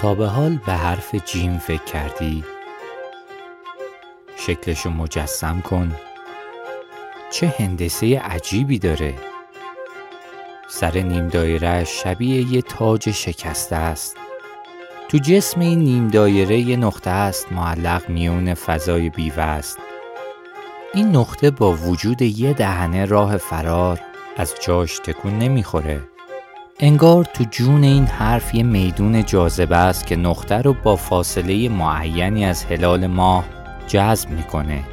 تا به حال به حرف جیم فکر کردی؟ شکلشو مجسم کن چه هندسه عجیبی داره سر نیم دایره شبیه یه تاج شکسته است. تو جسم این نیم دایره یه نقطه است معلق میون فضای بیوه است. این نقطه با وجود یه دهنه راه فرار از جاش تکون نمی‌خوره. انگار تو جون این حرف یه میدون جاذبه است که نقطه رو با فاصله معینی از هلال ماه جذب می‌کنه.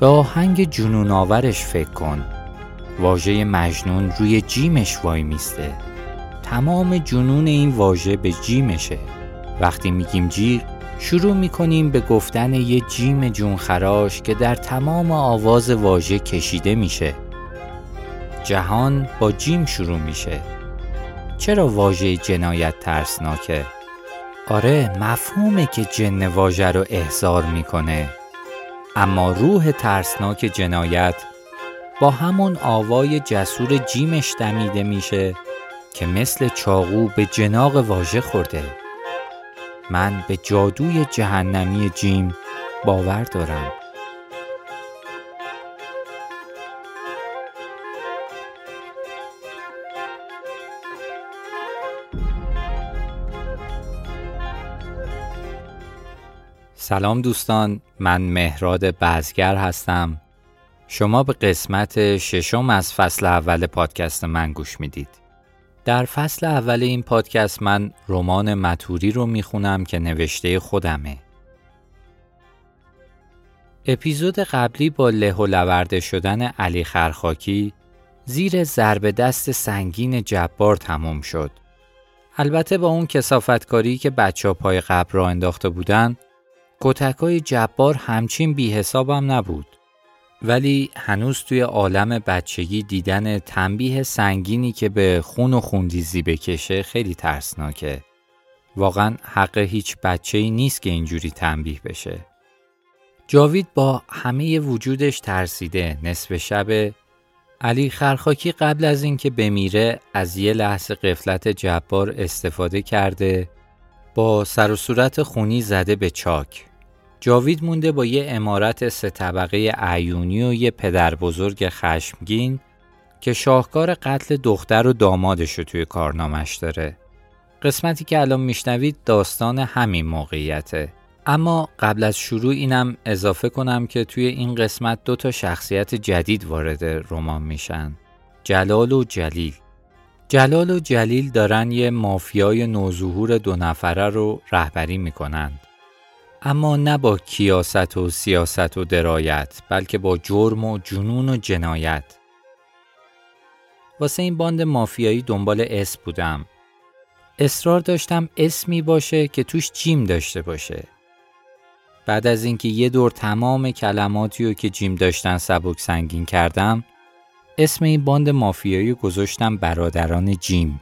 به آهنگ جنون آورش فکر کن. واژه مجنون روی جیمش وای میسته. تمام جنون این واژه به جیمشه. وقتی میگیم جیغ شروع می‌کنیم به گفتن یه جیم جون خراش که در تمام آواز واژه کشیده میشه. جهان با جیم شروع میشه. چرا واژه جنایت ترسناکه؟ آره مفهومه که جن واژه رو احضار می‌کنه. اما روح ترسناک جنایت با همون آوای جسور جیمش دمیده میشه که مثل چاقو به جناق واژه خورده. من به جادوی جهنمی جیم باور دارم. سلام دوستان من مهراد بزگر هستم. شما به قسمت ششم از فصل اول پادکست من گوش می‌دید. در فصل اول این پادکست من رمان متوری رو می‌خونم که نوشته خودمه. اپیزود قبلی با له و لورده شدن علی خرخاکی زیر ضرب دست سنگین جبار تموم شد. البته با اون کسافتکاری که بچه پای قبر را انداخته بودن کتکای جبار همچین بی حسابم نبود. ولی هنوز توی عالم بچگی دیدن تنبیه سنگینی که به خون و خوندیزی بکشه خیلی ترسناکه. واقعا حق هیچ بچه ای نیست که اینجوری تنبیه بشه. جاوید با همه وجودش ترسیده نصف شب علی خرخاکی قبل از اینکه بمیره از یه لحظه قفلت جبار استفاده کرده با سر و صورت خونی زده به چاک جاوید مونده با یه امارت سه طبقه عیونی و یه پدر بزرگ خشمگین که شاهکار قتل دختر و دامادش رو توی کارنامش داره. قسمتی که الان میشنوید داستان همین موقعیته. اما قبل از شروع اینم اضافه کنم که توی این قسمت دو تا شخصیت جدید وارد رمان میشن. جلال و جلیل. جلال و جلیل دارن یه مافیای نوظهور دو نفره رو رهبری می‌کنن. اما نه با کیاست و سیاست و درایت بلکه با جرم و جنون و جنایت. واسه این باند مافیایی دنبال اسم بودم. اصرار داشتم اسمی باشه که توش جیم داشته باشه. بعد از اینکه یه دور تمام کلماتی رو که جیم داشتن سبک سنگین کردم اسم این باند مافیایی گذاشتم برادران جیم.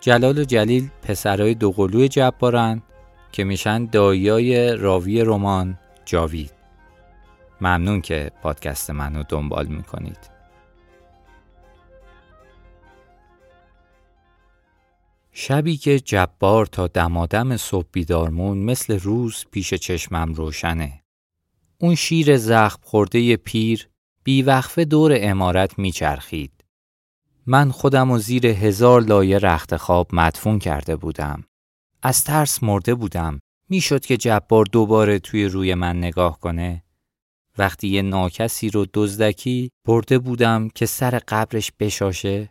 جلال و جلیل پسرای دوقلوی جبارن. که میشن دایای راوی رمان جاوید ممنون که پادکست منو دنبال می‌کنید شبی که جبار تا دمادم صبح بیدارمون مثل روز پیش چشمم روشنه. اون شیر زخم خورده پیر بیوقفه دور امارت میچرخید. من خودم و زیر هزار لایه رخت خواب مدفون کرده بودم. از ترس مرده بودم. می‌شد که جبار دوباره توی روی من نگاه کنه. وقتی یه ناکسی رو دزدکی برده بودم که سر قبرش بشاشه.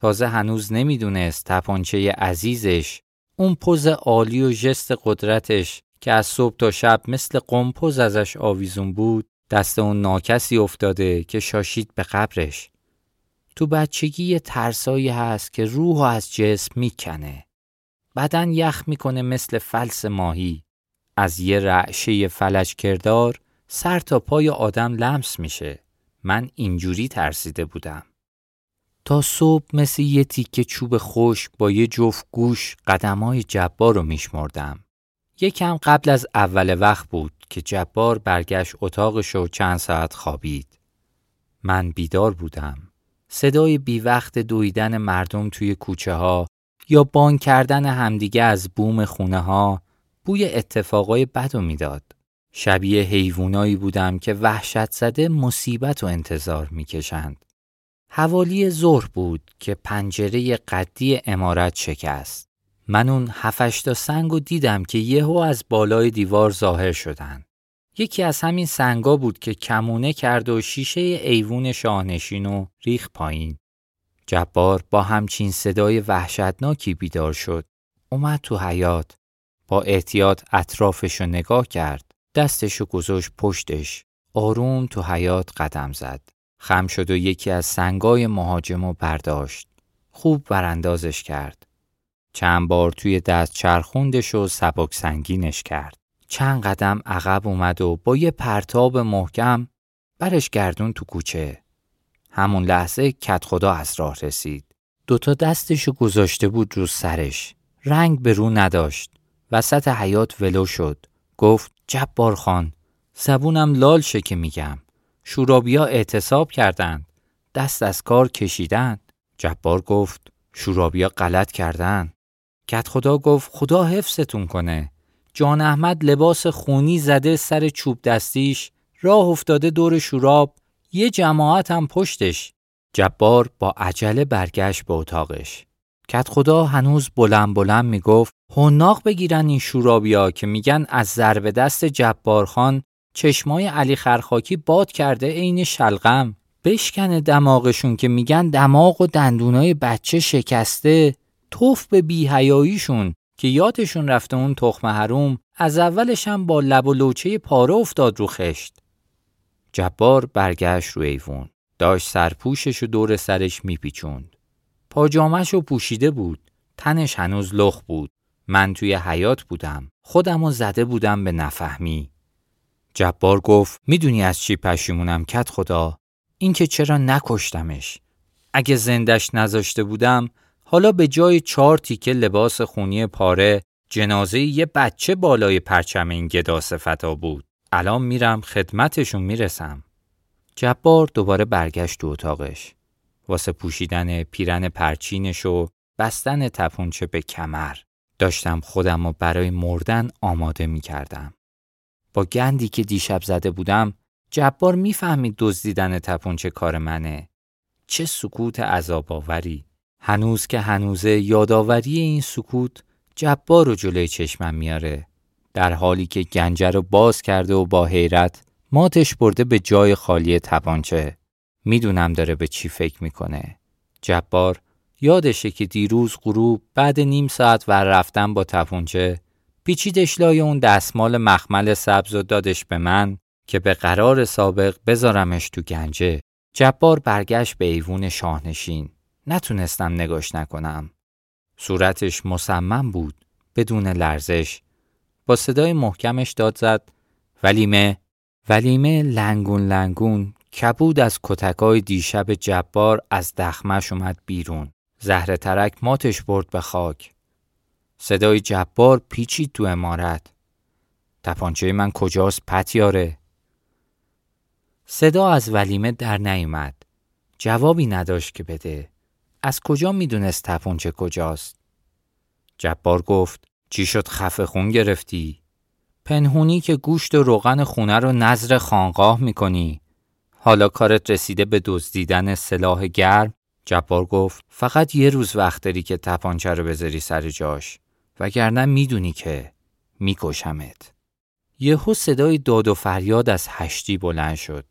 تازه هنوز نمی‌دونست تپانچه عزیزش اون پوز عالی و ژست قدرتش که از صبح تا شب مثل قمپوز ازش آویزون بود دست اون ناکسی افتاده که شاشید به قبرش. تو بچگی یه ترسایی هست که روح از جسم می‌کنه. بدن یخ می‌کنه مثل فلس ماهی از یه رعشه فلج کردار سر تا پای آدم لمس میشه من اینجوری ترسیده بودم تا صبح مثل یه تیکه چوب خشک با یه جفت گوش قدمای جبار رو میشمردم. یکم قبل از اول وقت بود که جبار برگشت اتاقش و چند ساعت خوابید. من بیدار بودم. صدای بی وقت دویدن مردم توی کوچه ها یا بان کردن همدیگه از بوم خونه ها بوی اتفاقای بد و می‌داد. شبیه حیوانایی بودم که وحشت زده مصیبت و انتظار می‌کشند. حوالی ظهر بود که پنجره قدی امارت شکست. من اون هفشتا سنگ و دیدم که یهو از بالای دیوار ظاهر شدن. یکی از همین سنگا بود که کمونه کرد و شیشه ایوون شاهنشین و ریخ پایین. جبار با همچین صدای وحشتناکی بیدار شد. اومد تو حیات. با احتیاط اطرافشو نگاه کرد. دستشو گذاشت پشتش. آروم تو حیات قدم زد. خم شد و یکی از سنگای مهاجمو برداشت. خوب براندازش کرد. چند بار توی دست چرخوندش و سبک سنگینش کرد. چند قدم عقب اومد و با یه پرتاب محکم برش گردون تو کوچه. همون لحظه کت خدا از راه رسید. دوتا دستشو گذاشته بود رو سرش. رنگ به رو نداشت. وسط حیات ولو شد. گفت جبار خان زبونم لال شه که میگم. شورابیا اعتصاب کردند. دست از کار کشیدند. جبار گفت شورابیا غلط کردند. کت خدا گفت خدا حفظتون کنه. جان احمد لباس خونی زده سر چوب دستیش راه افتاده دور شوراب یه جماعت هم پشتش. جبار با عجله برگشت به اتاقش. کت خدا هنوز بلند بلند می‌گفت هناق بگیرن این شورابیا که میگن از ضرب دست جبار خان چشمای علی خرخاکی باد کرده عین شلغم. بشکنه دماغشون که میگن دماغ و دندونای بچه شکسته. توف به بیهیاییشون که یادشون رفته اون تخم حروم از اولش هم با لب و لوچه پاره افتاد رو خشت. جبار برگشت رو ایوون. داشت سرپوشش و دور سرش میپیچوند. پاجامش رو پوشیده بود. تنش هنوز لخ بود. من توی حیات بودم. خودم رو زده بودم به نفهمی. جبار گفت می‌دونی از چی پشیمونم کت خدا؟ اینکه چرا نکشتمش. اگه زندش نذاشته بودم حالا به جای چهار تیکه لباس خونی پاره جنازه یه بچه بالای پرچم این گدا بود. الان میرم خدمتشون می‌رسم. جبار دوباره برگشت تو اتاقش. واسه پوشیدن پیرن پرچینش و بستن تپونچه به کمر. داشتم خودم رو برای مردن آماده می کردم. با گندی که دیشب زده بودم جبار می‌فهمید دزدیدن تپونچه کار منه. چه سکوت عذاب آوری. هنوز که هنوزه یادآوری این سکوت جبار رو جلوی چشمم میاره در حالی که گنجه رو باز کرده و با حیرت ماتش برده به جای خالی تپانچه می‌دونم داره به چی فکر می‌کنه جبار یادشه که دیروز غروب بعد نیم ساعت ور رفتن با تپانچه پیچیدش لای اون دستمال مخمل سبز و دادش به من که به قرار سابق بذارمش تو گنجه جبار برگشت به ایوون شاهنشین نتونستم نگاش نکنم. صورتش مصمم بود بدون لرزش. با صدای محکمش داد زد ولیمه ولیمه لنگون لنگون کبود از کتکای دیشب جبار از دخمش اومد بیرون. زهر ترک ماتش برد به خاک. صدای جبار پیچید تو امارت. تپانچه من کجاست پتیاره؟ صدا از ولیمه در نیومد. جوابی نداشت که بده. از کجا می‌دونست تپونچه کجاست؟ جبار گفت چی شد خفه خون گرفتی؟ پنهونی که گوشت و روغن خونه رو نظر خانقاه می‌کنی. حالا کارت رسیده به دزدیدن سلاح گرم؟ جبار گفت فقط یه روز وقت داری که تپانچه رو بذاری سر جاش. وگرنه می‌دونی که میکشمت. یهو صدای داد و فریاد از هشتی بلند شد.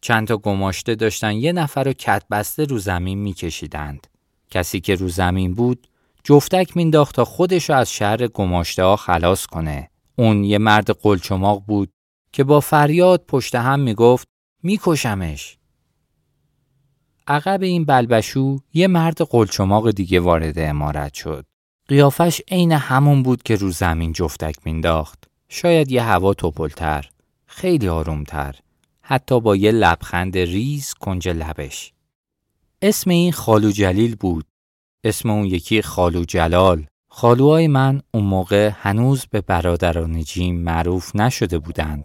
چند تا گماشته داشتن یه نفر رو کت بسته رو زمین میکشیدند. کسی که رو زمین بود جفتک مینداخت تا خودش از شهر گماشته ها خلاص کنه. اون یه مرد قلچماق بود که با فریاد پشت هم می‌گفت میکشمش. عقب این بلبشو یه مرد قلچماق دیگه وارد امارت شد. قیافش عین همون بود که رو زمین جفتک مینداخت. شاید یه هوا توپلتر، خیلی آرومتر. حتی با یه لبخند ریز کنج لبش. اسم این خالو جلیل بود. اسم اون یکی خالو جلال. خالوهای من اون موقع هنوز به برادران جیم معروف نشده بودند.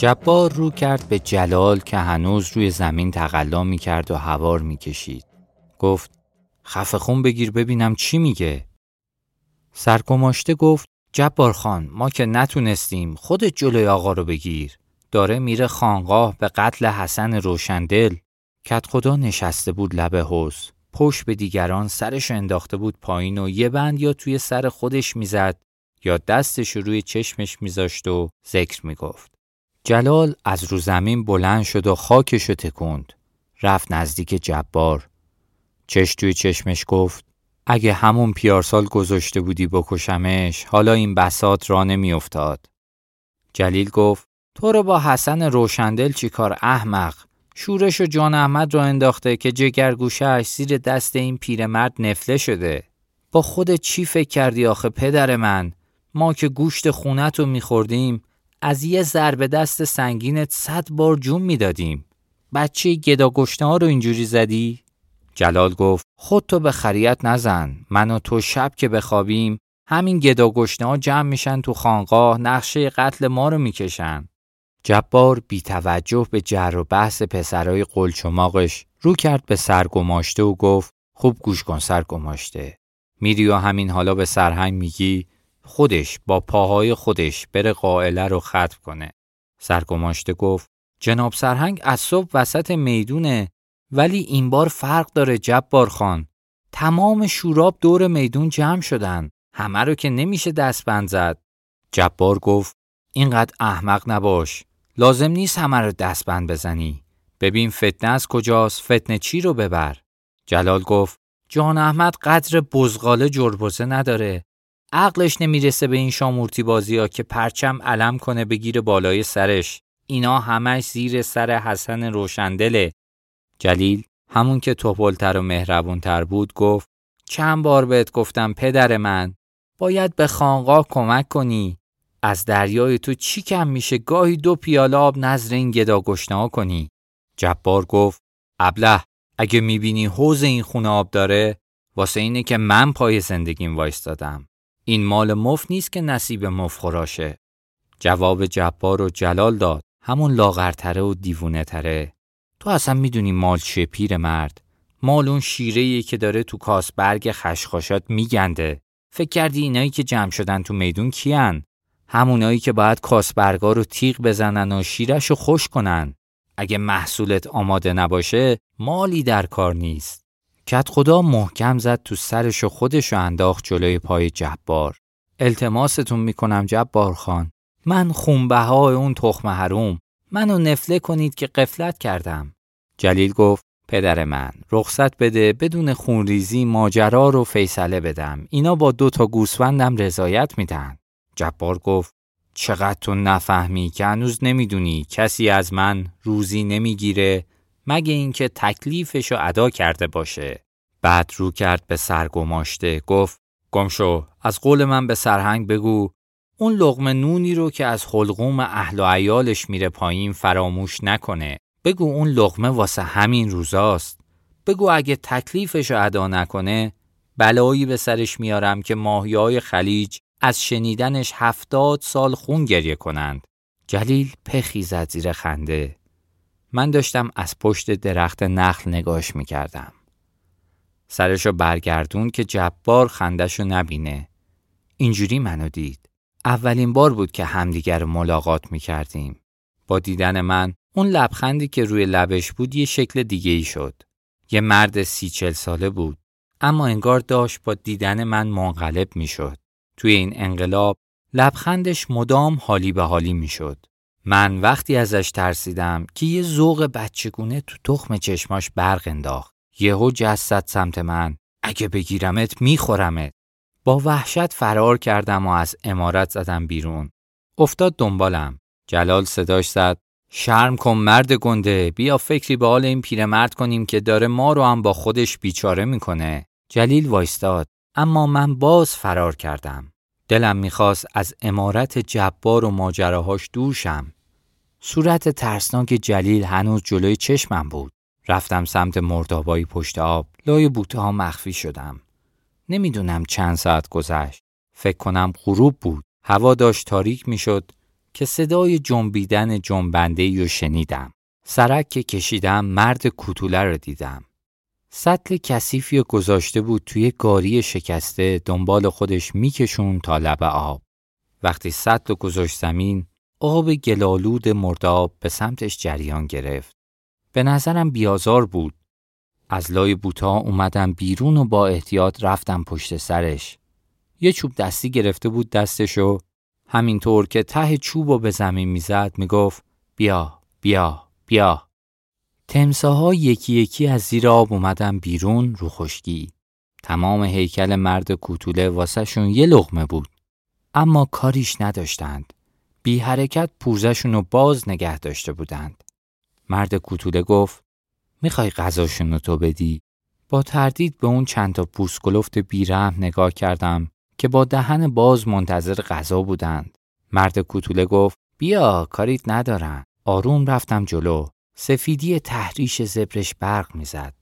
جبار رو کرد به جلال که هنوز روی زمین تقلا می کرد و هوار می کشید. گفت خفه خون بگیر ببینم چی میگه. سرگماشته گفت جبار خان ما که نتونستیم خودت جلوی آقا رو بگیر. داره میره خانقاه به قتل حسن روشندل. کت خدا نشسته بود لب حوز. پشت به دیگران سرش انداخته بود پایین و یه بند یا توی سر خودش می‌زد یا دستش روی چشمش میذاشت و ذکر می‌گفت. جلال از رو زمین بلند شد و خاکشو تکوند. رفت نزدیک جبار. چش توی چشمش گفت اگه همون پیارسال گذاشته بودی بکشمش حالا این بسات را نمیافتاد. جلیل گفت تو رو با حسن روشندل چیکار احمق شورش و جان احمد را انداخته که جگرگوشهش زیر دست این پیرمرد نفله شده با خود چی فکر کردی آخه پدر من ما که گوشت خونت رو میخوردیم از یه ضربه دست سنگینت صد بار جون می‌دادیم. بچه گدا ها رو اینجوری زدی؟ جلال گفت خود تو به خریت نزن. من و تو شب که بخوابیم همین گدا ها جمع میشن تو خانقاه نقشه قتل ما رو می‌کشن. جبار بی توجه به جر و بحث پسرای قلچماقش رو کرد به سرگماشته و گفت خوب گوش کن سرگماشته. میری و همین حالا به سرهنگ میگی خودش با پاهای خودش بره قائله رو ختم کنه. سرگماشته گفت جناب سرهنگ از صبح وسط می‌دونه ولی این بار فرق داره جبار خان. تمام شوراب دور میدون جمع شدن. همه رو که نمیشه دستبند زد. جبار گفت اینقدر احمق نباش. لازم نیست همه رو دستبند بزنی. ببین فتنه از کجاست فتنه چی رو ببر. جلال گفت جان احمد قدر بزغاله جربزه نداره. عقلش نمی‌رسه به این شامورتی بازی ها که پرچم علم کنه بگیر بالای سرش. اینا همش زیر سر حسن روشندله. جلیل همون که توپلتر و مهربونتر بود گفت چند بار بهت گفتم پدر من باید به خانقاه کمک کنی. از دریای تو چی کم میشه گاهی دو پیاله آب نظر این گدا گشنه کنی. جبار گفت ابله اگه می‌بینی حوز این خونه آب داره واسه اینه که من پای زندگیم وایستادم. این مال مف نیست که نصیب مف خوراشه. جواب جبار و جلال داد. همون لاغرتره و دیوونه تره. تو اصلا می‌دونی مال چیه پیر مرد. مال اون شیره که داره تو کاسبرگ خشخاشات میگنده. فکر کردی اینایی که جمع شدن تو میدون کیان؟ همونایی که باید کاسبرگا رو تیغ بزنن و شیرش رو خوش کنن. اگه محصولت آماده نباشه مالی در کار نیست. کت خدا محکم زد تو سرش و خودش انداخت جلوی پای جبار. التماستون می‌کنم جبار خان. من خونبه های اون تخم حروم. منو نفله کنید که قفلت کردم. جلیل گفت پدر من رخصت بده بدون خونریزی ماجرا رو فیصله بدم. اینا با دو تا گوسفندم رضایت میدن. جبار گفت چقدر تو نفهمی که هنوز نمی‌دونی کسی از من روزی نمی‌گیره مگه اینکه تکلیفشو ادا کرده باشه. بعد رو کرد به سرگماشته گفت گمشو از قول من به سرهنگ بگو اون لغم نونی رو که از حلقوم اهل و عیالش میره پایین فراموش نکنه. بگو اون لغمه واسه همین روزاست. بگو اگه تکلیفشو ادا نکنه بلایی به سرش میارم که ماهیای خلیج از شنیدنش هفتاد سال خون گریه کنند. جلیل پخی زد زیر خنده. من داشتم از پشت درخت نخل نگاش می‌کردم. سرشو برگردون که جبار خندشو نبینه. اینجوری منو دید. اولین بار بود که همدیگر ملاقات می‌کردیم. با دیدن من اون لبخندی که روی لبش بود یه شکل دیگه ای شد. یه مرد سی چل ساله بود. اما انگار داشت با دیدن من منقلب می‌شد. توی این انقلاب لبخندش مدام حالی به حالی می‌شد. من وقتی ازش ترسیدم که یه ذوق بچگونه تو تخم چشماش برق انداخت. یهو جسد سمت من. اگه بگیرمت میخورمت. با وحشت فرار کردم و از امارت زدم بیرون. افتاد دنبالم. جلال صداش زد. شرم کن مرد گنده بیا فکری به حال این پیرمرد کنیم که داره ما رو هم با خودش بیچاره می‌کنه. جلیل وایستاد. اما من باز فرار کردم. دلم می‌خواست از امارت جبار و ماجراهاش دور شم. صورت ترسناک جلیل هنوز جلوی چشمم بود. رفتم سمت مردابایی پشت آب. لای بوته ها مخفی شدم. نمی‌دونم چند ساعت گذشت. فکر کنم غروب بود. هوا داشت تاریک می‌شد که صدای جنبیدن جنبنده رو شنیدم. سرک که کشیدم مرد کوتوله رو دیدم. سطل کثیفی گذاشته بود توی گاری شکسته دنبال خودش میکشون تا لب آب. وقتی سطل گذاشت زمین آب گلالود مرداب به سمتش جریان گرفت. به نظرم بیازار بود. از لای بوتا اومدم بیرون و با احتیاط رفتم پشت سرش. یه چوب دستی گرفته بود دستشو همینطور که ته چوب و به زمین می‌زد می‌گفت بیا بیا بیا تمساها یکی یکی از زیر آب اومدن بیرون رو خشکی. تمام هیکل مرد کوتوله واسهشون یه لغمه بود. اما کاریش نداشتند. بی حرکت پوزشون رو باز نگه داشته بودند. مرد کوتوله گفت می‌خوای غذاشون رو تو بدی؟ با تردید به اون چند تا پوسکلفت بیرحم نگاه کردم که با دهن باز منتظر غذا بودند. مرد کوتوله گفت بیا کاریت ندارن. آروم رفتم جلو. سفیدی تحریش زبرش برق می‌زد.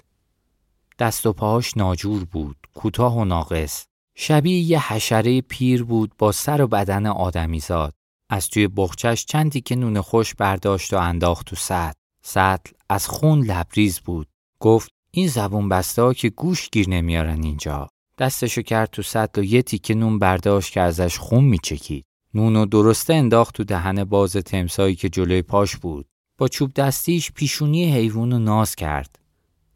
دست و پاهاش ناجور بود، کوتاه و ناقص. شبیه یه حشره پیر بود با سر و بدن آدمیزاد. از توی بخچش چندی که نون خوش برداشت و انداخت تو سطل. سطل از خون لبریز بود. گفت این زبون بسته که گوش گیر نمیارن اینجا. دستشو کرد تو سطل و یه تیکه نون برداشت که ازش خون میچکید. نون و درسته انداخت تو دهن باز تمسایی که جلوی پاش بود. با چوب دستیش پیشونی حیوان رو ناز کرد.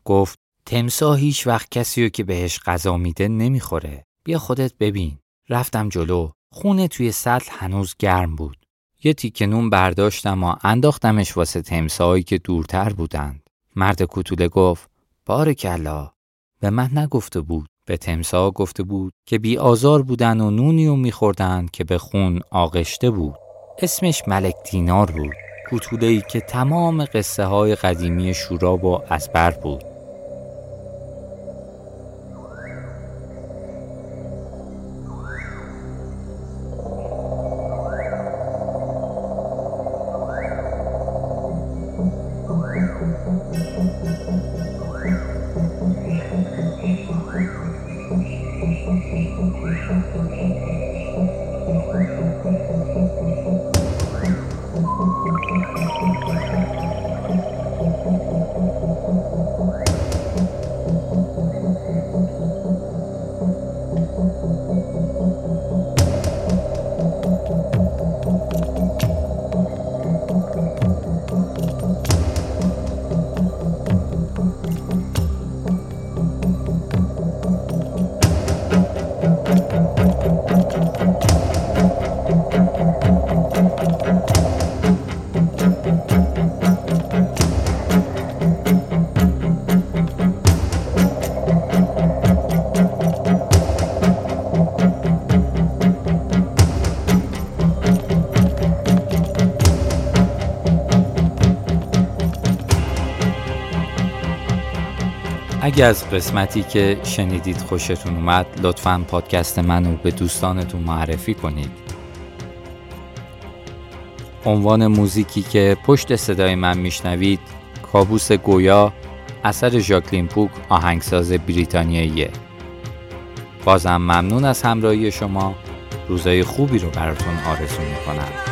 گفت تمسا هیچ وقت کسی رو که بهش غذا میده نمی‌خوره. بیا خودت ببین. رفتم جلو. خونه توی سطل هنوز گرم بود. یه تیکه نون برداشتم و انداختمش واسه تمساهایی که دورتر بودند. مرد کوتوله گفت بارکلا به من نگفته بود. به تمسا گفته بود که بی آزار بودن و نونی و میخوردن که به خون آغشته بود. اسمش ملک دینار بود. کوتوله که تمام قصه های قدیمی شوراب و ازبر بود. اگه از قسمتی که شنیدید خوشتون اومد لطفا پادکست منو به دوستانتون معرفی کنید. عنوان موزیکی که پشت صدای من میشنوید کابوس گویا اثر ژاکلین پوک آهنگساز بریتانیاییه بازم ممنون از همراهی شما. روزای خوبی رو براتون آرزو می‌کنم.